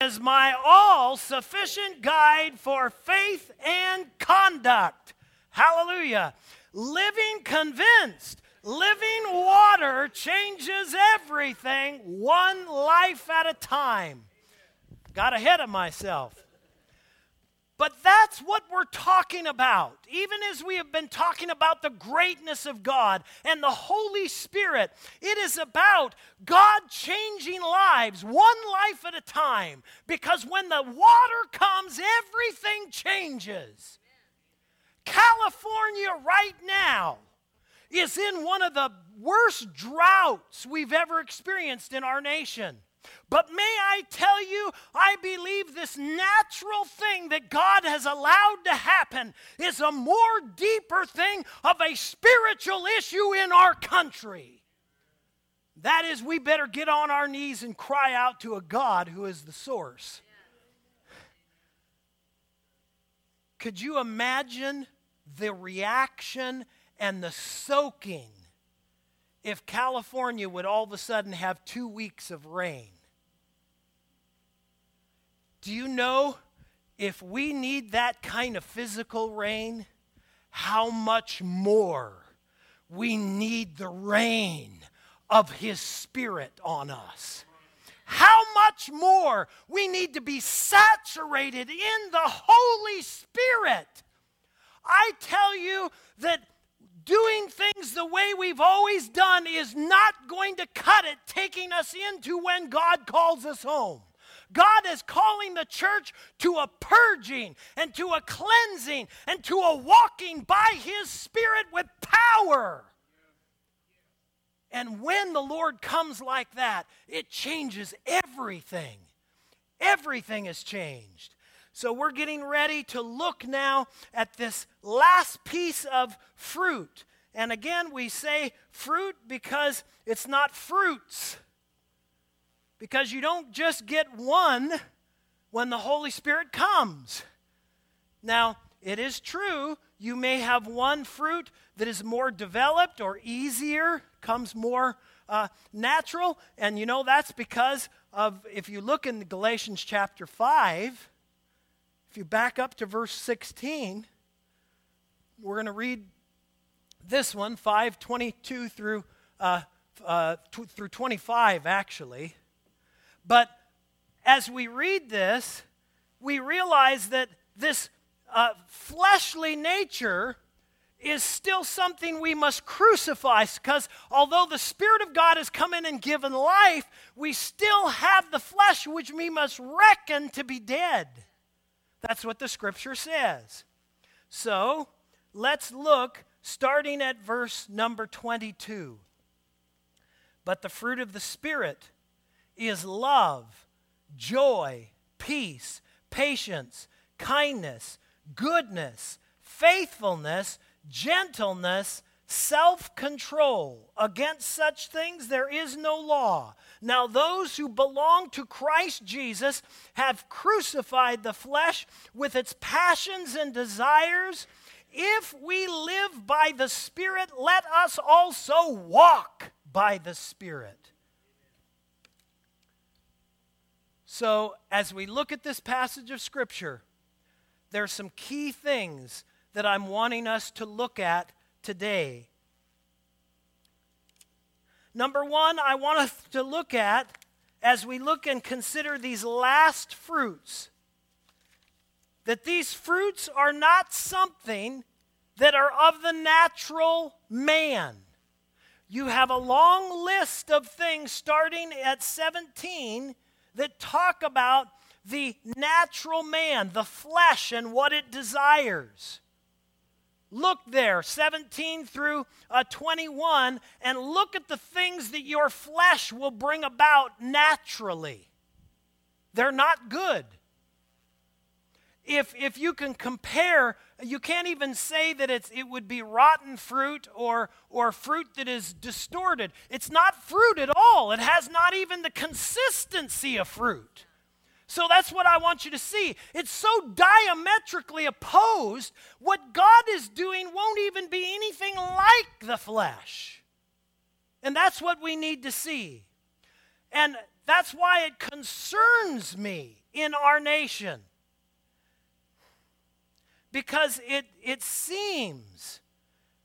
is my all sufficient guide for faith and conduct. Hallelujah. Living convinced, living water changes everything one life at a time. Got ahead of myself. But that's what we're talking about. Even as we have been talking about the greatness of God and the Holy Spirit, it is about God changing lives, one life at a time. Because when the water comes, everything changes. California, right now, is in one of the worst droughts we've ever experienced in our nation. But may I tell you, I believe this natural thing that God has allowed to happen is a more deeper thing of a spiritual issue in our country. That is, we better get on our knees and cry out to a God who is the source. Could you imagine the reaction and the soaking if California would all of a sudden have two weeks of rain? Do you know if we need that kind of physical rain, how much more we need the rain of His Spirit on us? How much more we need to be saturated in the Holy Spirit. I tell you that doing things the way we've always done is not going to cut it, taking us into when God calls us home. God is calling the church to a purging and to a cleansing and to a walking by His Spirit with power. And when the Lord comes like that, it changes everything. Everything has changed. So we're getting ready to look now at this last piece of fruit. And again, we say fruit because it's not fruits because you don't just get one when the Holy Spirit comes. Now, it is true, you may have one fruit that is more developed or easier, comes more uh, natural, and you know that's because of, if you look in Galatians chapter 5, if you back up to verse 16, we're going to read this one, 522 through, uh, uh, t- through 25, actually. But as we read this, we realize that this uh, fleshly nature is still something we must crucify because although the Spirit of God has come in and given life, we still have the flesh which we must reckon to be dead. That's what the scripture says. So let's look starting at verse number 22. But the fruit of the Spirit is love, joy, peace, patience, kindness, goodness, faithfulness, gentleness, self control. Against such things there is no law. Now, those who belong to Christ Jesus have crucified the flesh with its passions and desires. If we live by the Spirit, let us also walk by the Spirit. So, as we look at this passage of Scripture, there are some key things that I'm wanting us to look at today. Number one, I want us to look at, as we look and consider these last fruits, that these fruits are not something that are of the natural man. You have a long list of things starting at 17 that talk about the natural man, the flesh, and what it desires. Look there, 17 through uh, 21, and look at the things that your flesh will bring about naturally. They're not good. If, if you can compare, you can't even say that it's, it would be rotten fruit or, or fruit that is distorted. It's not fruit at all. It has not even the consistency of fruit. So that's what I want you to see. It's so diametrically opposed. What God is doing won't even be anything like the flesh. And that's what we need to see. And That's why it concerns me in our nation. Because it, it seems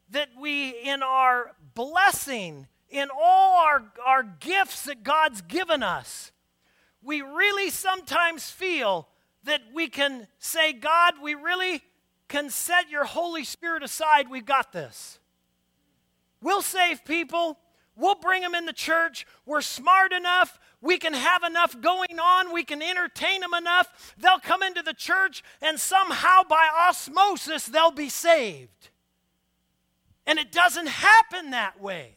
that we, in our blessing, in all our, our gifts that God's given us, we really sometimes feel that we can say, God, we really can set your Holy Spirit aside. We've got this. We'll save people. We'll bring them in the church. We're smart enough. We can have enough going on. We can entertain them enough. They'll come into the church, and somehow by osmosis, they'll be saved. And it doesn't happen that way.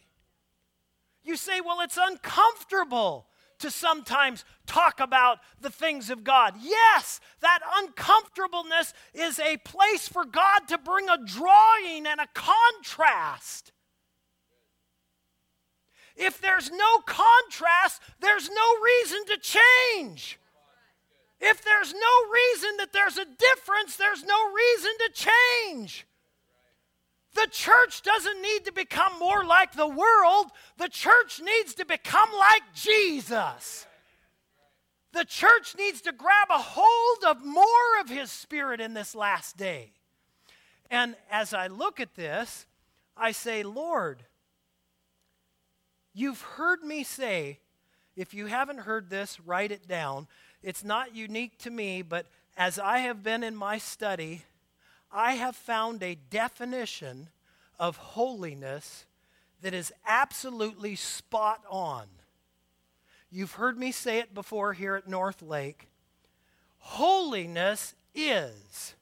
You say, well, it's uncomfortable to sometimes talk about the things of God. Yes, that uncomfortableness is a place for God to bring a drawing and a contrast. If there's no contrast, there's no reason to change. If there's no reason that there's a difference, there's no reason to change. The church doesn't need to become more like the world. The church needs to become like Jesus. The church needs to grab a hold of more of His Spirit in this last day. And as I look at this, I say, Lord, You've heard me say, if you haven't heard this, write it down. It's not unique to me, but as I have been in my study, I have found a definition of holiness that is absolutely spot on. You've heard me say it before here at North Lake. Holiness is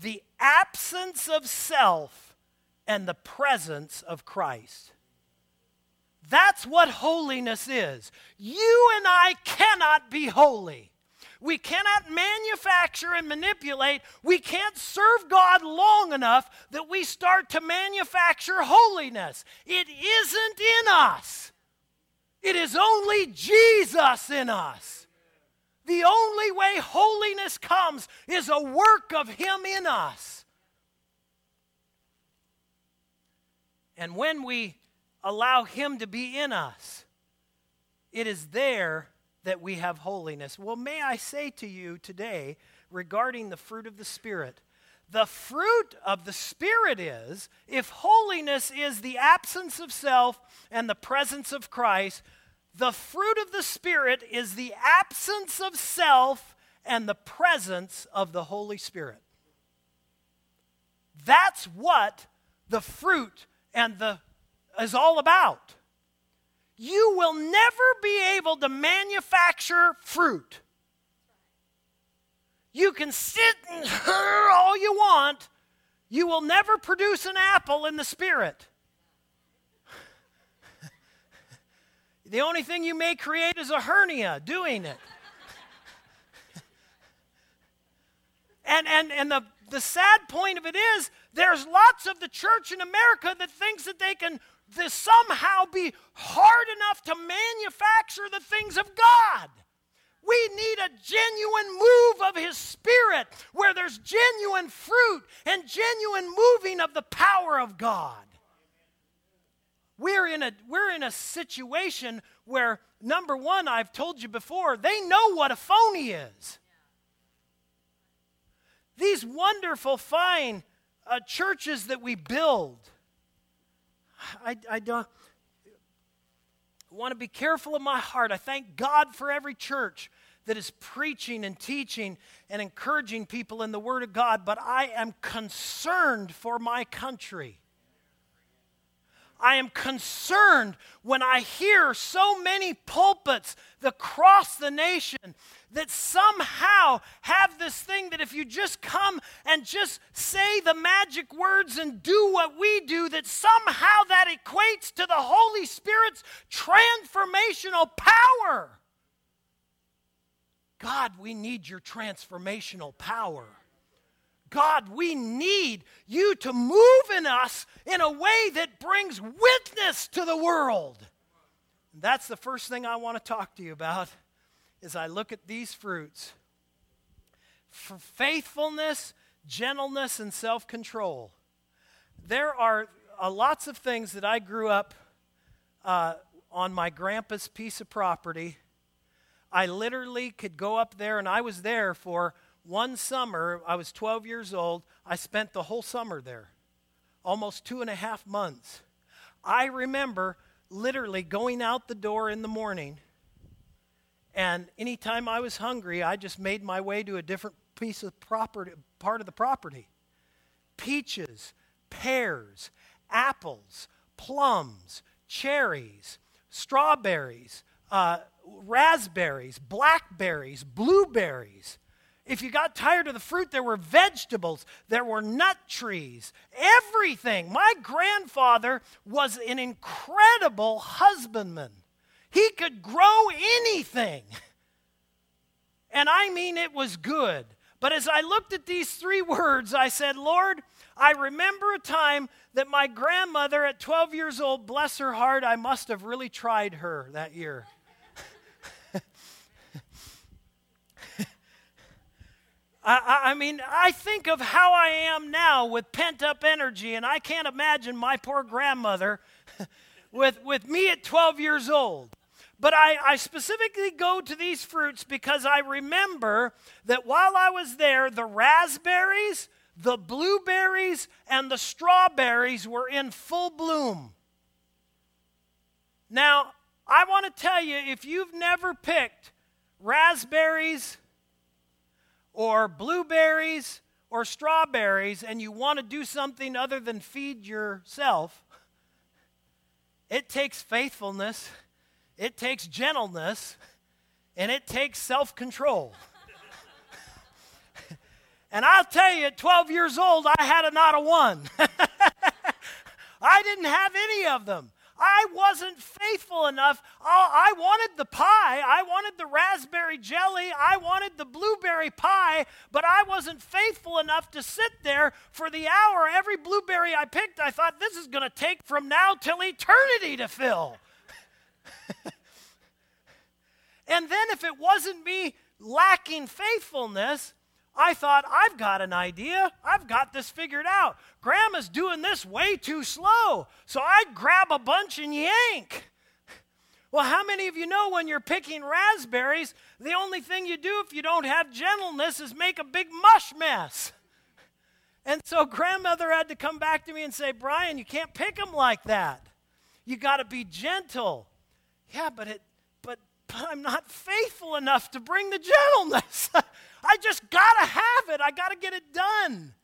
the absence of self and the presence of Christ. That's what holiness is. You and I cannot be holy. We cannot manufacture and manipulate. We can't serve God long enough that we start to manufacture holiness. It isn't in us, it is only Jesus in us. The only way holiness comes is a work of Him in us. And when we allow Him to be in us, it is there that we have holiness. Well, may I say to you today regarding the fruit of the Spirit, the fruit of the Spirit is if holiness is the absence of self and the presence of Christ, the fruit of the Spirit is the absence of self and the presence of the Holy Spirit. That's what the fruit and the is all about. You will never be able to manufacture fruit. You can sit and all you want, you will never produce an apple in the spirit. the only thing you may create is a hernia doing it. and and, and the, the sad point of it is there's lots of the church in America that thinks that they can to somehow be hard enough to manufacture the things of God. We need a genuine move of His Spirit where there's genuine fruit and genuine moving of the power of God. We're in a, we're in a situation where, number one, I've told you before, they know what a phony is. These wonderful, fine uh, churches that we build I, I don't want to be careful of my heart. I thank God for every church that is preaching and teaching and encouraging people in the Word of God, but I am concerned for my country. I am concerned when I hear so many pulpits across the nation that somehow have this thing that if you just come and just say the magic words and do what we do, that somehow that equates to the Holy Spirit's transformational power. God, we need your transformational power. God, we need you to move in us in a way that brings witness to the world. And that's the first thing I want to talk to you about as I look at these fruits. For faithfulness, gentleness, and self control. There are uh, lots of things that I grew up uh, on my grandpa's piece of property I literally could go up there, and I was there for one summer. I was 12 years old. I spent the whole summer there, almost two and a half months. I remember literally going out the door in the morning, and anytime I was hungry, I just made my way to a different piece of property, part of the property. Peaches, pears, apples, plums, cherries, strawberries, uh, raspberries, blackberries, blueberries. If you got tired of the fruit, there were vegetables, there were nut trees, everything. My grandfather was an incredible husbandman. He could grow anything. And I mean, it was good. But as I looked at these three words, I said, Lord, I remember a time that my grandmother at 12 years old, bless her heart, I must have really tried her that year. I, I, mean, I think of how I am now with pent up energy, and I can't imagine my poor grandmother with, with me at 12 years old. But I, I specifically go to these fruits because I remember that while I was there, the raspberries, the blueberries, and the strawberries were in full bloom. Now, I want to tell you if you've never picked raspberries or blueberries or strawberries and you want to do something other than feed yourself, it takes faithfulness it takes gentleness and it takes self control. and I'll tell you, at 12 years old, I had a not a one. I didn't have any of them. I wasn't faithful enough. Oh, I wanted the pie. I wanted the raspberry jelly. I wanted the blueberry pie, but I wasn't faithful enough to sit there for the hour. Every blueberry I picked, I thought, this is going to take from now till eternity to fill. and then if it wasn't me lacking faithfulness, I thought, I've got an idea. I've got this figured out. Grandma's doing this way too slow. So I'd grab a bunch and yank. Well, how many of you know when you're picking raspberries, the only thing you do if you don't have gentleness is make a big mush mess? And so grandmother had to come back to me and say, Brian, you can't pick them like that. You got to be gentle. Yeah, but it but I'm not faithful enough to bring the gentleness. I just got to have it. I got to get it done.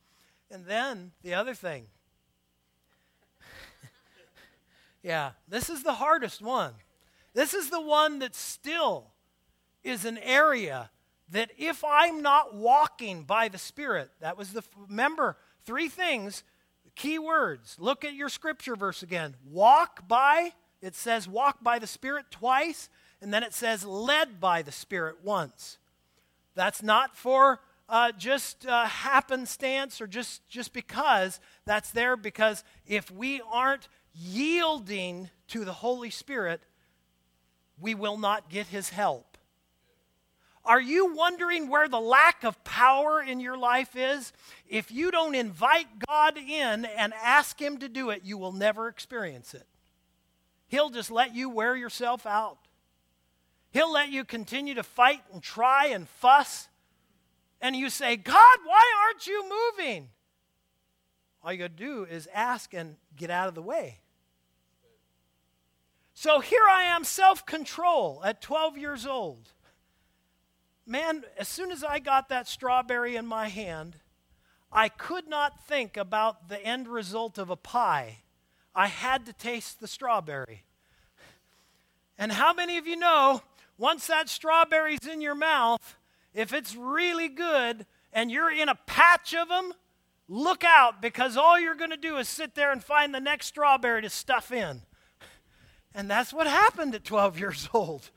And then the other thing. yeah, this is the hardest one. This is the one that still is an area that if I'm not walking by the Spirit, that was the, remember, three things, key words. Look at your scripture verse again. Walk by it says walk by the Spirit twice, and then it says led by the Spirit once. That's not for uh, just uh, happenstance or just, just because. That's there because if we aren't yielding to the Holy Spirit, we will not get His help. Are you wondering where the lack of power in your life is? If you don't invite God in and ask Him to do it, you will never experience it. He'll just let you wear yourself out. He'll let you continue to fight and try and fuss. And you say, God, why aren't you moving? All you got to do is ask and get out of the way. So here I am, self control at 12 years old. Man, as soon as I got that strawberry in my hand, I could not think about the end result of a pie I had to taste the strawberry. And how many of you know once that strawberry's in your mouth, if it's really good and you're in a patch of them, look out because all you're going to do is sit there and find the next strawberry to stuff in. And that's what happened at 12 years old.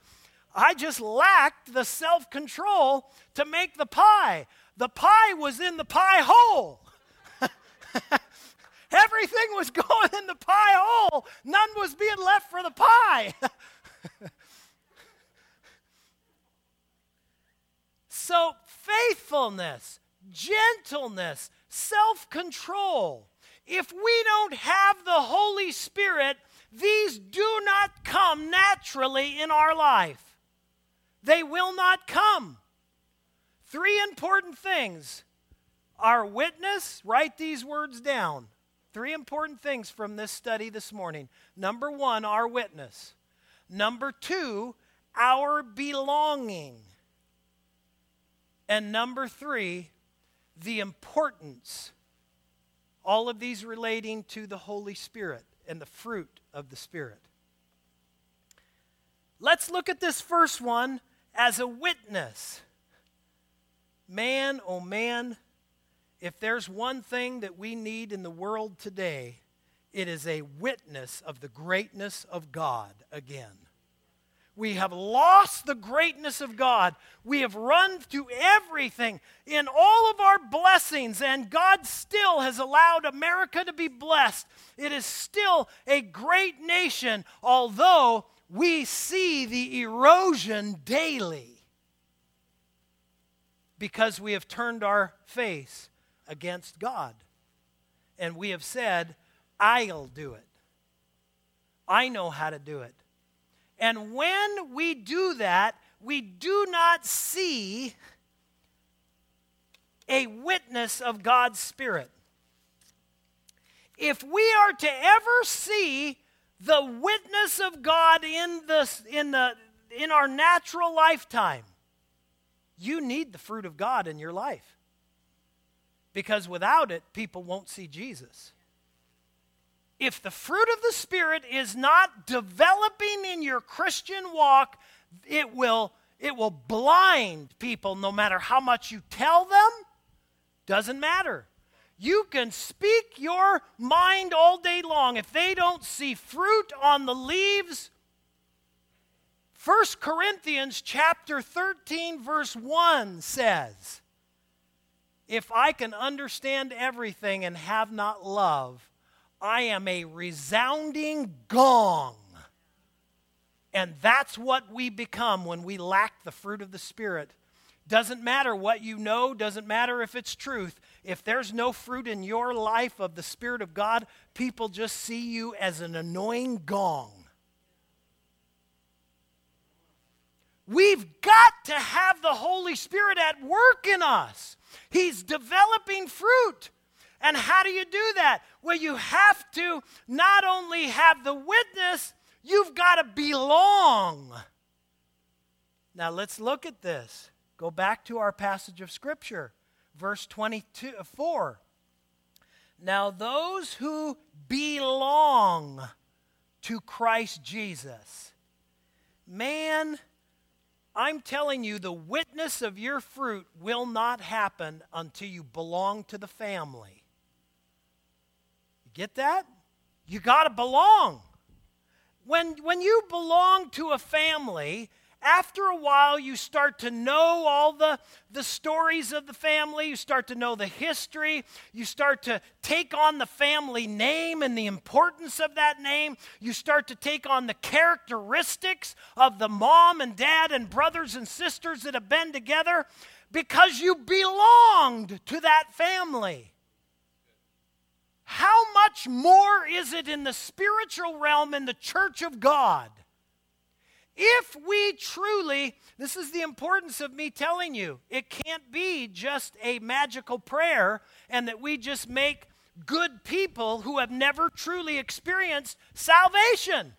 I just lacked the self control to make the pie. The pie was in the pie hole. Everything was going in the pie hole. None was being left for the pie. so, faithfulness, gentleness, self control. If we don't have the Holy Spirit, these do not come naturally in our life. they will not come. Three important things our witness, write these words down. Three important things from this study this morning. Number one, our witness. Number two, our belonging. And number three, the importance. All of these relating to the Holy Spirit and the fruit of the Spirit. Let's look at this first one as a witness. Man, oh man, if there's one thing that we need in the world today, it is a witness of the greatness of God again. We have lost the greatness of God. We have run through everything in all of our blessings, and God still has allowed America to be blessed. It is still a great nation, although we see the erosion daily because we have turned our face against God. And we have said, I'll do it. I know how to do it. And when we do that, we do not see a witness of God's Spirit. If we are to ever see the witness of God in, the, in, the, in our natural lifetime, you need the fruit of God in your life. Because without it, people won't see Jesus if the fruit of the Spirit is not developing in your Christian walk, it will, it will blind people no matter how much you tell them. Doesn't matter. You can speak your mind all day long. If they don't see fruit on the leaves, 1 Corinthians chapter 13 verse 1 says, If I can understand everything and have not love, I am a resounding gong. And that's what we become when we lack the fruit of the Spirit. Doesn't matter what you know, doesn't matter if it's truth. If there's no fruit in your life of the Spirit of God, people just see you as an annoying gong. We've got to have the Holy Spirit at work in us. He's developing fruit. And how do you do that? Well, you have to not only have the witness, you've got to belong. Now let's look at this. Go back to our passage of Scripture, verse 24. Uh, now, those who belong to Christ Jesus, man, I'm telling you, the witness of your fruit will not happen until you belong to the family. Get that? You got to belong. When, when you belong to a family, after a while, you start to know all the, the stories of the family. You start to know the history. You start to take on the family name and the importance of that name. You start to take on the characteristics of the mom and dad and brothers and sisters that have been together because you belonged to that family. How much more is it in the spiritual realm in the church of God? If we truly, this is the importance of me telling you, it can't be just a magical prayer and that we just make good people who have never truly experienced salvation.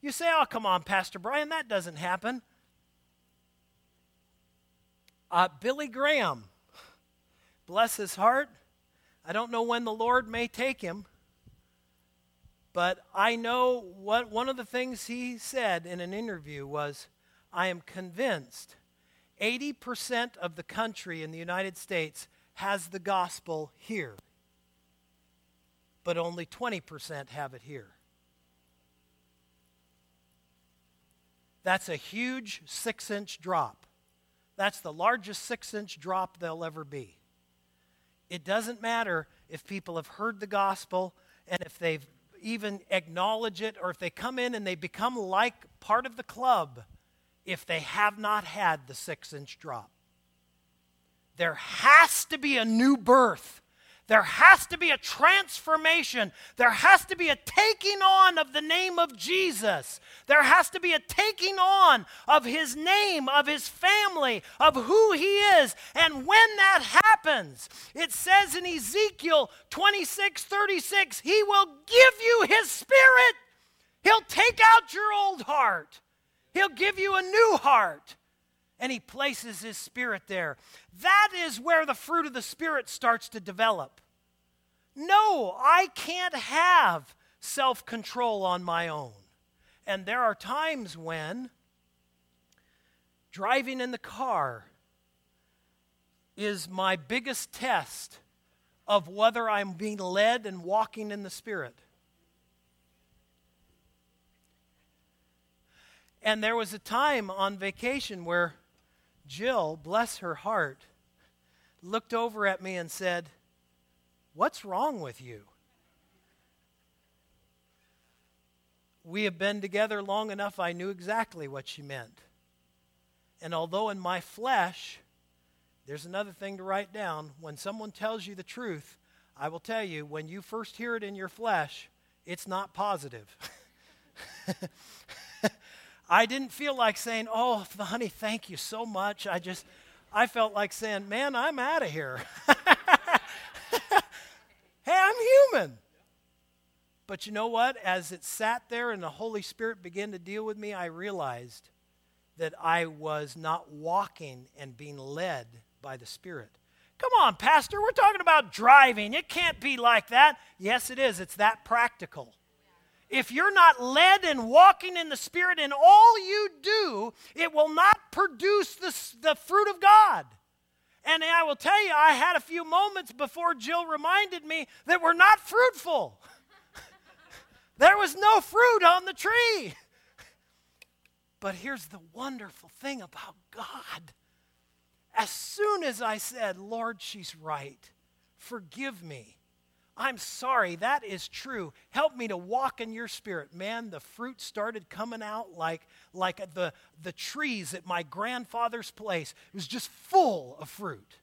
You say, oh, come on, Pastor Brian, that doesn't happen. Uh, Billy Graham, bless his heart, I don't know when the Lord may take him, but I know what one of the things he said in an interview was I am convinced 80% of the country in the United States has the gospel here, but only 20% have it here. That's a huge six inch drop. That's the largest six inch drop there'll ever be. It doesn't matter if people have heard the gospel and if they've even acknowledge it or if they come in and they become like part of the club if they have not had the six inch drop. There has to be a new birth. There has to be a transformation. There has to be a taking on of the name of Jesus. There has to be a taking on of his name, of his family, of who he is. And when that happens, it says in Ezekiel 26 36, he will give you his spirit. He'll take out your old heart, he'll give you a new heart. And he places his spirit there. That is where the fruit of the spirit starts to develop. No, I can't have self control on my own. And there are times when driving in the car is my biggest test of whether I'm being led and walking in the Spirit. And there was a time on vacation where Jill, bless her heart, looked over at me and said, What's wrong with you? We have been together long enough, I knew exactly what she meant. And although in my flesh, there's another thing to write down. When someone tells you the truth, I will tell you, when you first hear it in your flesh, it's not positive. I didn't feel like saying, Oh, honey, thank you so much. I just, I felt like saying, Man, I'm out of here. Hey, I'm human. But you know what? As it sat there and the Holy Spirit began to deal with me, I realized that I was not walking and being led by the Spirit. Come on, Pastor, we're talking about driving. It can't be like that. Yes, it is. It's that practical. If you're not led and walking in the Spirit in all you do, it will not produce the, the fruit of God. And I will tell you, I had a few moments before Jill reminded me that we're not fruitful. there was no fruit on the tree. But here's the wonderful thing about God. As soon as I said, Lord, she's right, forgive me, I'm sorry, that is true. Help me to walk in your spirit. Man, the fruit started coming out like, like the, the trees at my grandfather's place. It was just full of fruit,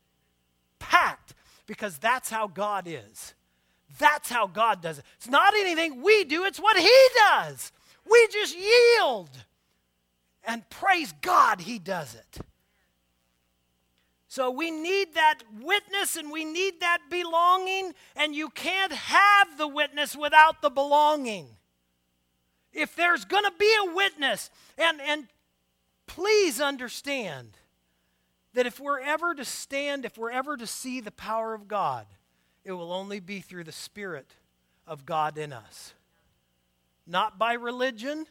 packed, because that's how God is. That's how God does it. It's not anything we do, it's what He does. We just yield. And praise God, He does it. So we need that witness and we need that belonging, and you can't have the witness without the belonging. If there's going to be a witness, and, and please understand that if we're ever to stand, if we're ever to see the power of God, it will only be through the Spirit of God in us. Not by religion.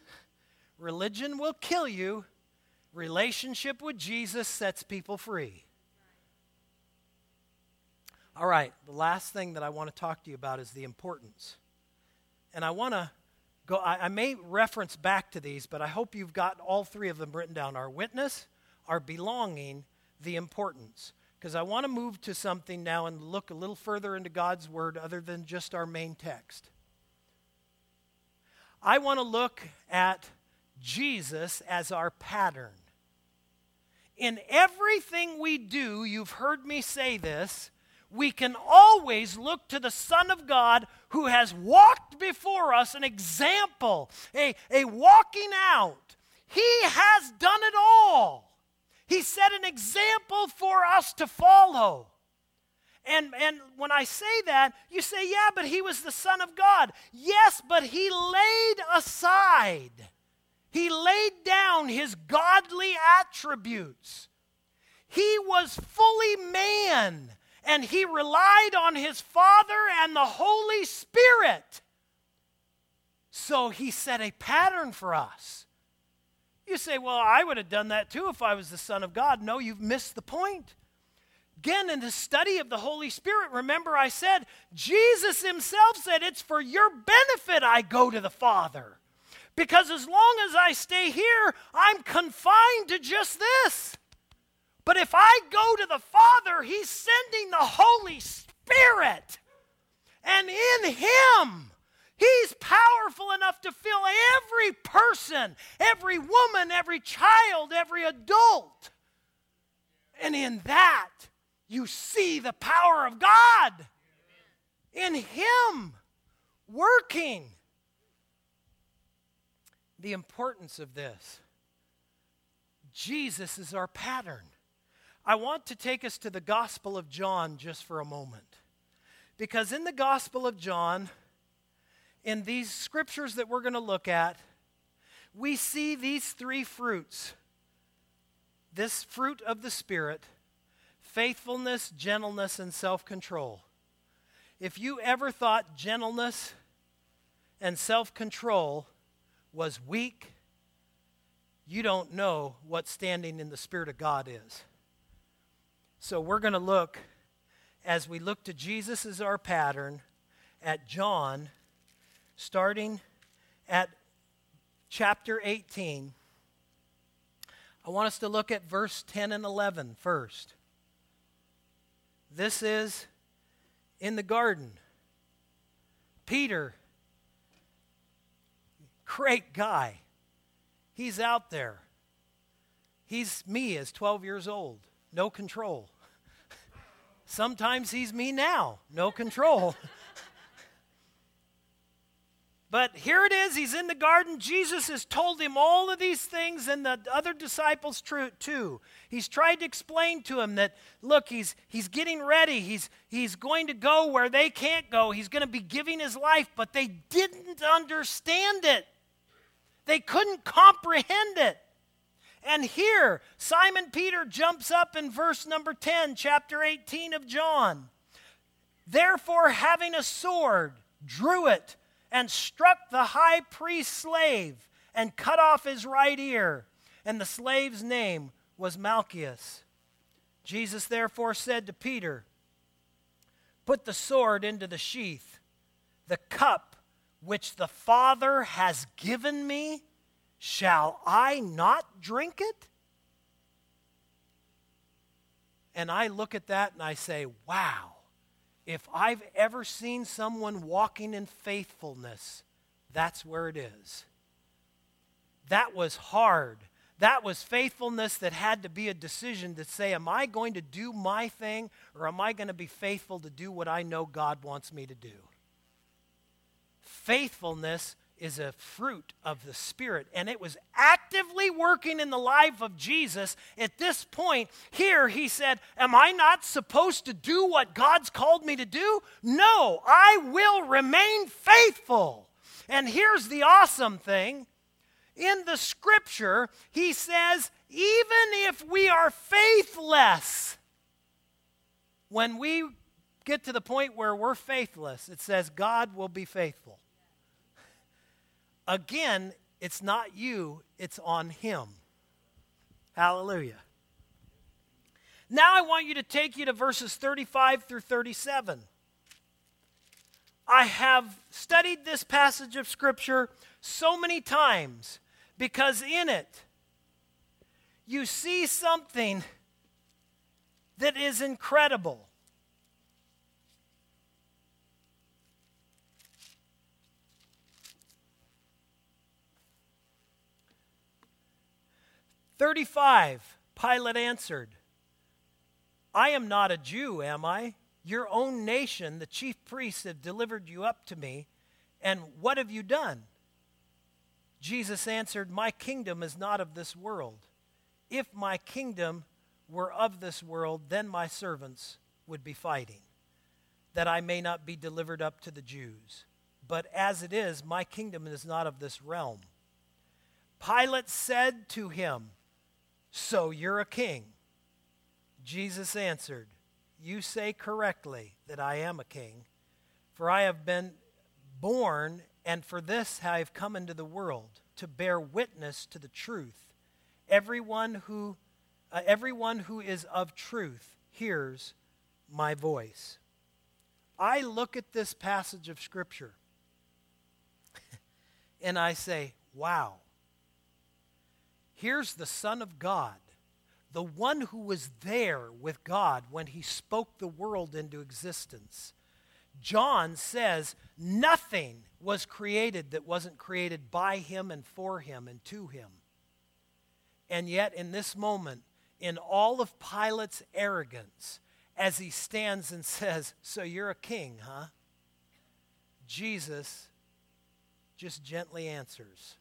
Religion will kill you. Relationship with Jesus sets people free. All right, the last thing that I want to talk to you about is the importance. And I want to go, I, I, may reference back to these, but I hope you've got all three of them written down our witness, our belonging, the importance. Because I want to move to something now and look a little further into God's Word other than just our main text. I want to look at Jesus as our pattern. In everything we do, you've heard me say this, we can always look to the Son of God who has walked before us an example, a, a walking out. He has done it all. He set an example for us to follow. And, and when I say that, you say, yeah, but he was the Son of God. Yes, but he laid aside, he laid down his godly attributes. He was fully man and he relied on his Father and the Holy Spirit. So he set a pattern for us. You say, well, I would have done that too if I was the Son of God. No, you've missed the point. Again, in the study of the Holy Spirit, remember I said, Jesus himself said, It's for your benefit I go to the Father. Because as long as I stay here, I'm confined to just this. But if I go to the Father, He's sending the Holy Spirit. And in Him, He's powerful enough to fill every person, every woman, every child, every adult. And in that, you see the power of God. in Him working. The importance of this Jesus is our pattern. I want to take us to the Gospel of John just for a moment. Because in the Gospel of John, in these scriptures that we're going to look at, we see these three fruits this fruit of the Spirit faithfulness, gentleness, and self control. If you ever thought gentleness and self control was weak, you don't know what standing in the Spirit of God is. So we're going to look, as we look to Jesus as our pattern, at John, starting at chapter 18. I want us to look at verse 10 and 11 first. This is in the garden. Peter, great guy. He's out there. He's me as 12 years old, no control. Sometimes he's me now, no control. But here it is. He's in the garden. Jesus has told him all of these things, and the other disciples too. He's tried to explain to him that, look, he's, he's getting ready. He's, he's going to go where they can't go. He's going to be giving his life, but they didn't understand it. They couldn't comprehend it. And here, Simon Peter jumps up in verse number 10, chapter 18 of John. Therefore, having a sword, drew it and struck the high priest's slave and cut off his right ear. And the slave's name was Malchus. Jesus therefore said to Peter, Put the sword into the sheath. The cup which the Father has given me, shall I not drink it? And I look at that and I say, Wow if I've ever seen someone walking in faithfulness, that's where it is. That was hard. That was faithfulness that had to be a decision to say, Am I going to do my thing or am I going to be faithful to do what I know God wants me to do? Faithfulness is a fruit of the Spirit, and it was actively working in the life of Jesus. At this point, here he said, Am I not supposed to do what God's called me to do? No, I will remain faithful. And here's the awesome thing in the scripture, he says, Even if we are faithless, when we get to the point where we're faithless, it says God will be faithful. Again, it's not you, it's on Him. Hallelujah. Now I want you to take you to verses 35 through 37. I have studied this passage of Scripture so many times because in it you see something that is incredible. 35, Pilate answered, I am not a Jew, am I? Your own nation, the chief priests, have delivered you up to me. And what have you done? Jesus answered, My kingdom is not of this world. If my kingdom were of this world, then my servants would be fighting, that I may not be delivered up to the Jews. But as it is, my kingdom is not of this realm. Pilate said to him, so you're a king. Jesus answered, You say correctly that I am a king, for I have been born, and for this I have come into the world, to bear witness to the truth. Everyone who, uh, everyone who is of truth hears my voice. I look at this passage of Scripture and I say, wow Here's the Son of God, the one who was there with God when he spoke the world into existence. John says nothing was created that wasn't created by him and for him and to him. And yet, in this moment, in all of Pilate's arrogance, as he stands and says, So you're a king, huh? Jesus just gently answers,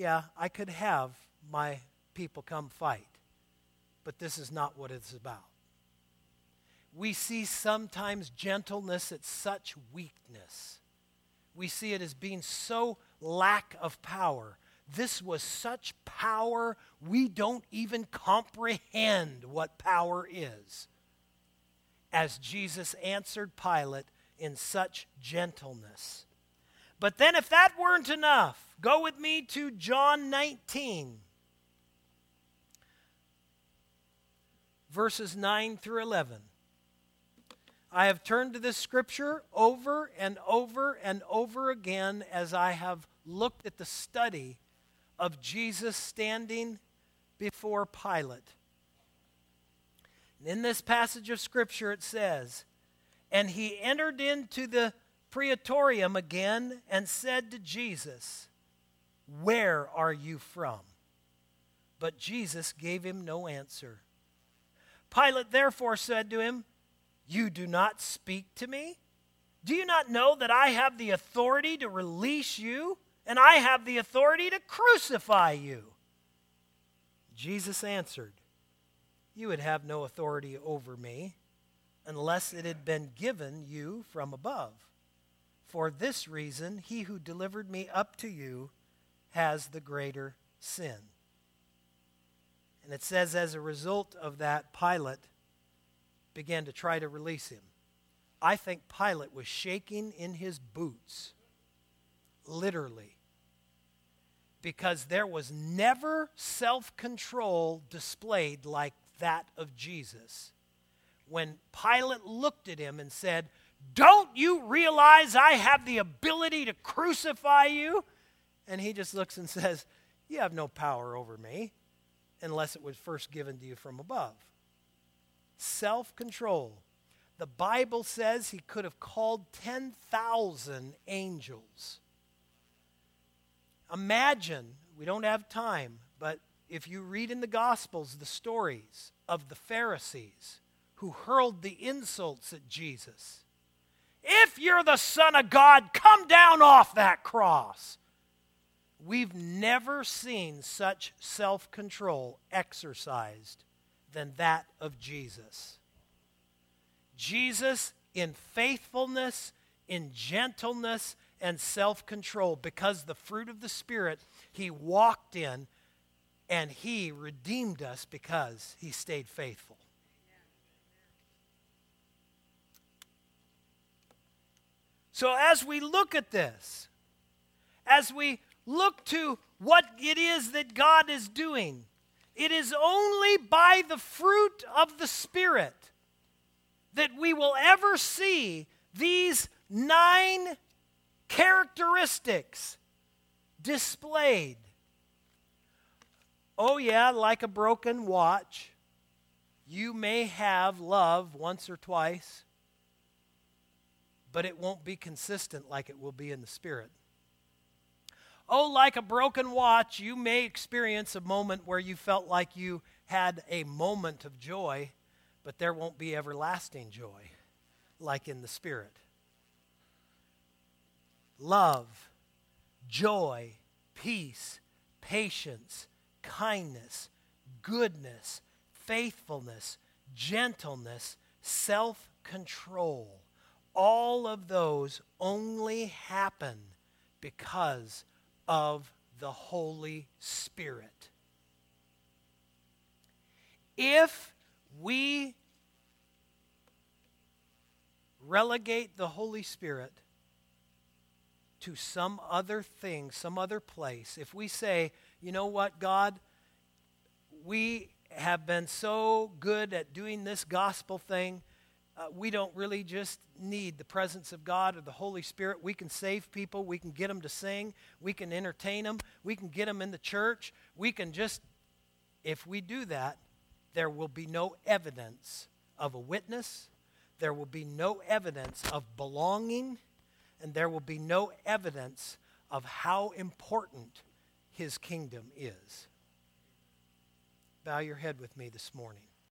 Yeah, I could have my people come fight, but this is not what it's about. We see sometimes gentleness at such weakness. We see it as being so lack of power. This was such power, we don't even comprehend what power is. As Jesus answered Pilate in such gentleness. But then, if that weren't enough, go with me to John 19, verses 9 through 11. I have turned to this scripture over and over and over again as I have looked at the study of Jesus standing before Pilate. And in this passage of scripture, it says, And he entered into the praetorium again and said to Jesus, Where are you from? But Jesus gave him no answer. Pilate therefore said to him, you do not speak to me? Do you not know that I have the authority to release you and I have the authority to crucify you? Jesus answered, You would have no authority over me unless it had been given you from above. For this reason, he who delivered me up to you has the greater sin. And it says, as a result of that, Pilate began to try to release him. I think Pilate was shaking in his boots, literally, because there was never self control displayed like that of Jesus. When Pilate looked at him and said, Don't you realize I have the ability to crucify you? And he just looks and says, You have no power over me unless it was first given to you from above self control. The Bible says he could have called 10,000 angels. Imagine, we don't have time, but if you read in the Gospels the stories of the Pharisees who hurled the insults at Jesus. If you're the Son of God, come down off that cross. We've never seen such self control exercised than that of Jesus. Jesus, in faithfulness, in gentleness, and self control, because the fruit of the Spirit he walked in, and he redeemed us because he stayed faithful. So, as we look at this, as we look to what it is that God is doing, it is only by the fruit of the Spirit that we will ever see these nine characteristics displayed. Oh, yeah, like a broken watch, you may have love once or twice, but it won't be consistent like it will be in the Spirit. Oh, like a broken watch, you may experience a moment where you felt like you had a moment of joy, but there won't be everlasting joy like in the Spirit. Love, joy, peace, patience, kindness, goodness, faithfulness, gentleness, self control. All of those only happen because of the Holy Spirit. If we relegate the Holy Spirit to some other thing, some other place, if we say, you know what, God, we have been so good at doing this gospel thing uh, we don't really just need the presence of God or the Holy Spirit. We can save people. We can get them to sing. We can entertain them. We can get them in the church. We can just, if we do that, there will be no evidence of a witness. There will be no evidence of belonging. And there will be no evidence of how important his kingdom is. Bow your head with me this morning.